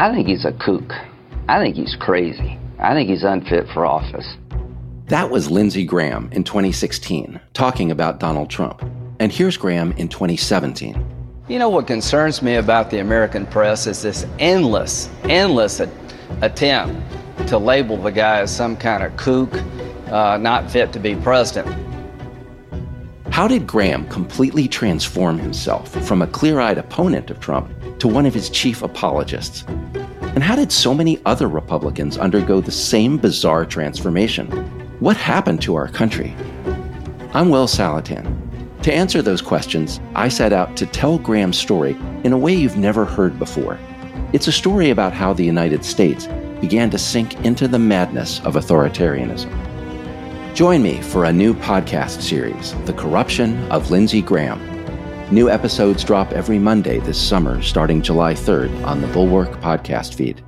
I think he's a kook. I think he's crazy. I think he's unfit for office. That was Lindsey Graham in 2016 talking about Donald Trump. And here's Graham in 2017. You know what concerns me about the American press is this endless, endless attempt to label the guy as some kind of kook, uh, not fit to be president. How did Graham completely transform himself from a clear eyed opponent of Trump to one of his chief apologists? And how did so many other Republicans undergo the same bizarre transformation? What happened to our country? I'm Will Saletan. To answer those questions, I set out to tell Graham's story in a way you've never heard before. It's a story about how the United States began to sink into the madness of authoritarianism. Join me for a new podcast series, The Corruption of Lindsey Graham. New episodes drop every Monday this summer, starting July 3rd on the Bulwark podcast feed.